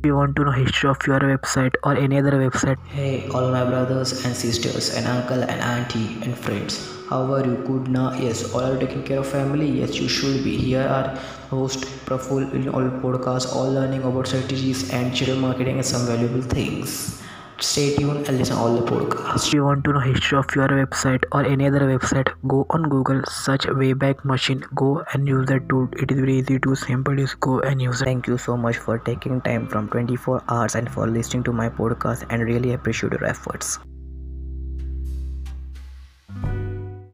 If you want to know history of your website or any other website Hey, all my brothers and sisters and uncle and auntie and friends. How are you? Good now? Yes. All are taking care of family? Yes, you should be. Here are host Praful in all podcasts, all learning about strategies and digital marketing and some valuable things. Stay tuned and listen all the podcasts. if you want to know history of your website or any other website go on google search wayback machine go and use that tool it is very easy to simple just go and use it Thank you so much for taking time from 24 hours and for listening to my podcast and really appreciate your efforts.